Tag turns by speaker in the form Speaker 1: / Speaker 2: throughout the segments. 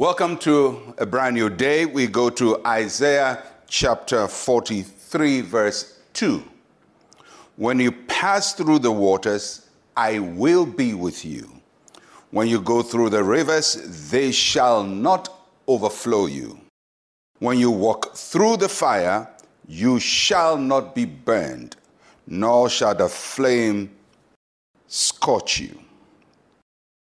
Speaker 1: Welcome to a brand new day. We go to Isaiah chapter 43, verse 2. When you pass through the waters, I will be with you. When you go through the rivers, they shall not overflow you. When you walk through the fire, you shall not be burned, nor shall the flame scorch you.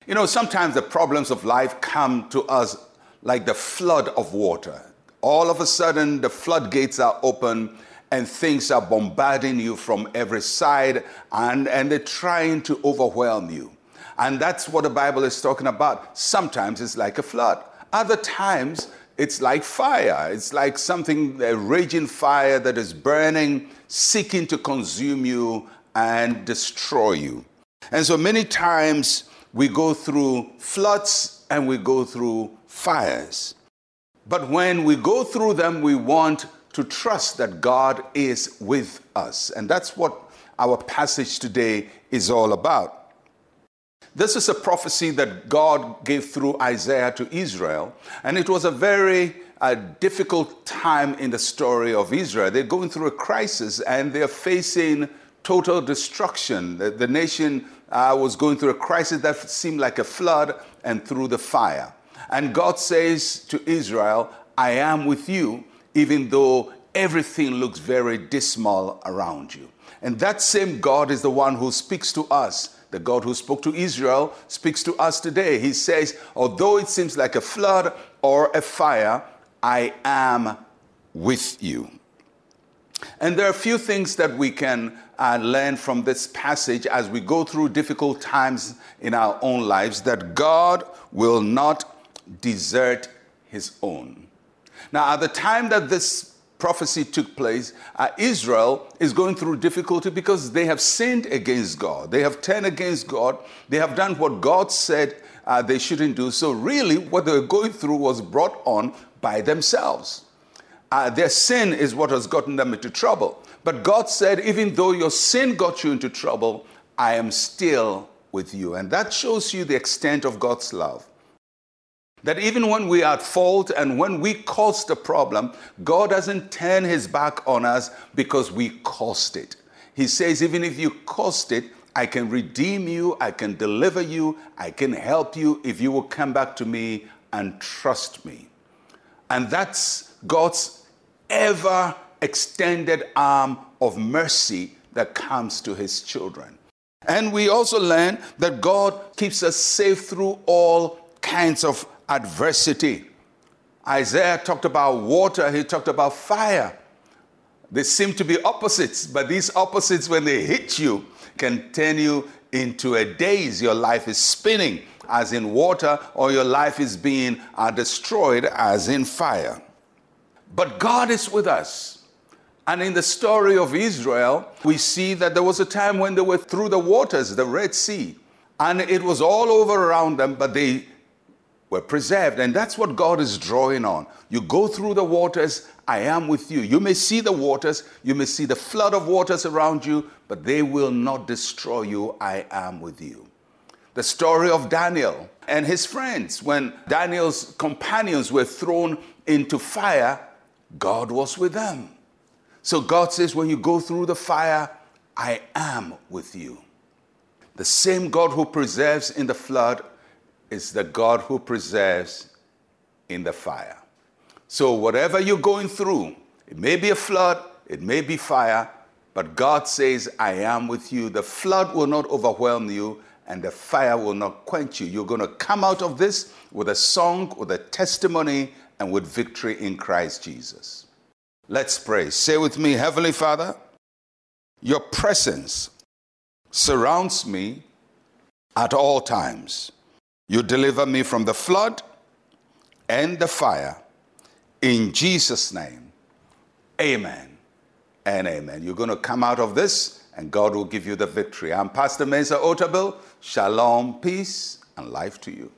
Speaker 1: You know, sometimes the problems of life come to us like the flood of water. All of a sudden, the floodgates are open and things are bombarding you from every side and, and they're trying to overwhelm you. And that's what the Bible is talking about. Sometimes it's like a flood, other times it's like fire. It's like something, a raging fire that is burning, seeking to consume you and destroy you. And so many times, we go through floods and we go through fires. But when we go through them, we want to trust that God is with us. And that's what our passage today is all about. This is a prophecy that God gave through Isaiah to Israel, and it was a very uh, difficult time in the story of Israel. They're going through a crisis and they're facing total destruction. The, the nation uh, was going through a crisis that seemed like a flood and through the fire. And God says to Israel, I am with you, even though everything looks very dismal around you. And that same God is the one who speaks to us. The God who spoke to Israel speaks to us today. He says, Although it seems like a flood or a fire, I am with you. And there are a few things that we can uh, learn from this passage as we go through difficult times in our own lives that God will not desert his own. Now, at the time that this prophecy took place, uh, Israel is going through difficulty because they have sinned against God. They have turned against God. They have done what God said uh, they shouldn't do. So, really, what they were going through was brought on by themselves. Uh, their sin is what has gotten them into trouble. But God said, even though your sin got you into trouble, I am still with you. And that shows you the extent of God's love. That even when we are at fault and when we caused the problem, God doesn't turn his back on us because we caused it. He says, even if you caused it, I can redeem you, I can deliver you, I can help you if you will come back to me and trust me. And that's God's ever extended arm of mercy that comes to his children. And we also learn that God keeps us safe through all kinds of adversity. Isaiah talked about water, he talked about fire. They seem to be opposites, but these opposites, when they hit you, can turn you into a daze. Your life is spinning, as in water, or your life is being uh, destroyed, as in fire. But God is with us. And in the story of Israel, we see that there was a time when they were through the waters, the Red Sea, and it was all over around them, but they were preserved. And that's what God is drawing on. You go through the waters, I am with you. You may see the waters, you may see the flood of waters around you, but they will not destroy you. I am with you. The story of Daniel and his friends, when Daniel's companions were thrown into fire, God was with them. So God says, when you go through the fire, I am with you. The same God who preserves in the flood is the God who preserves in the fire. So, whatever you're going through, it may be a flood, it may be fire, but God says, I am with you. The flood will not overwhelm you, and the fire will not quench you. You're going to come out of this with a song, with a testimony, and with victory in Christ Jesus. Let's pray. Say with me, Heavenly Father, your presence surrounds me at all times. You deliver me from the flood and the fire. In Jesus' name, amen and amen. You're going to come out of this and God will give you the victory. I'm Pastor Mensa Otabil. Shalom, peace, and life to you.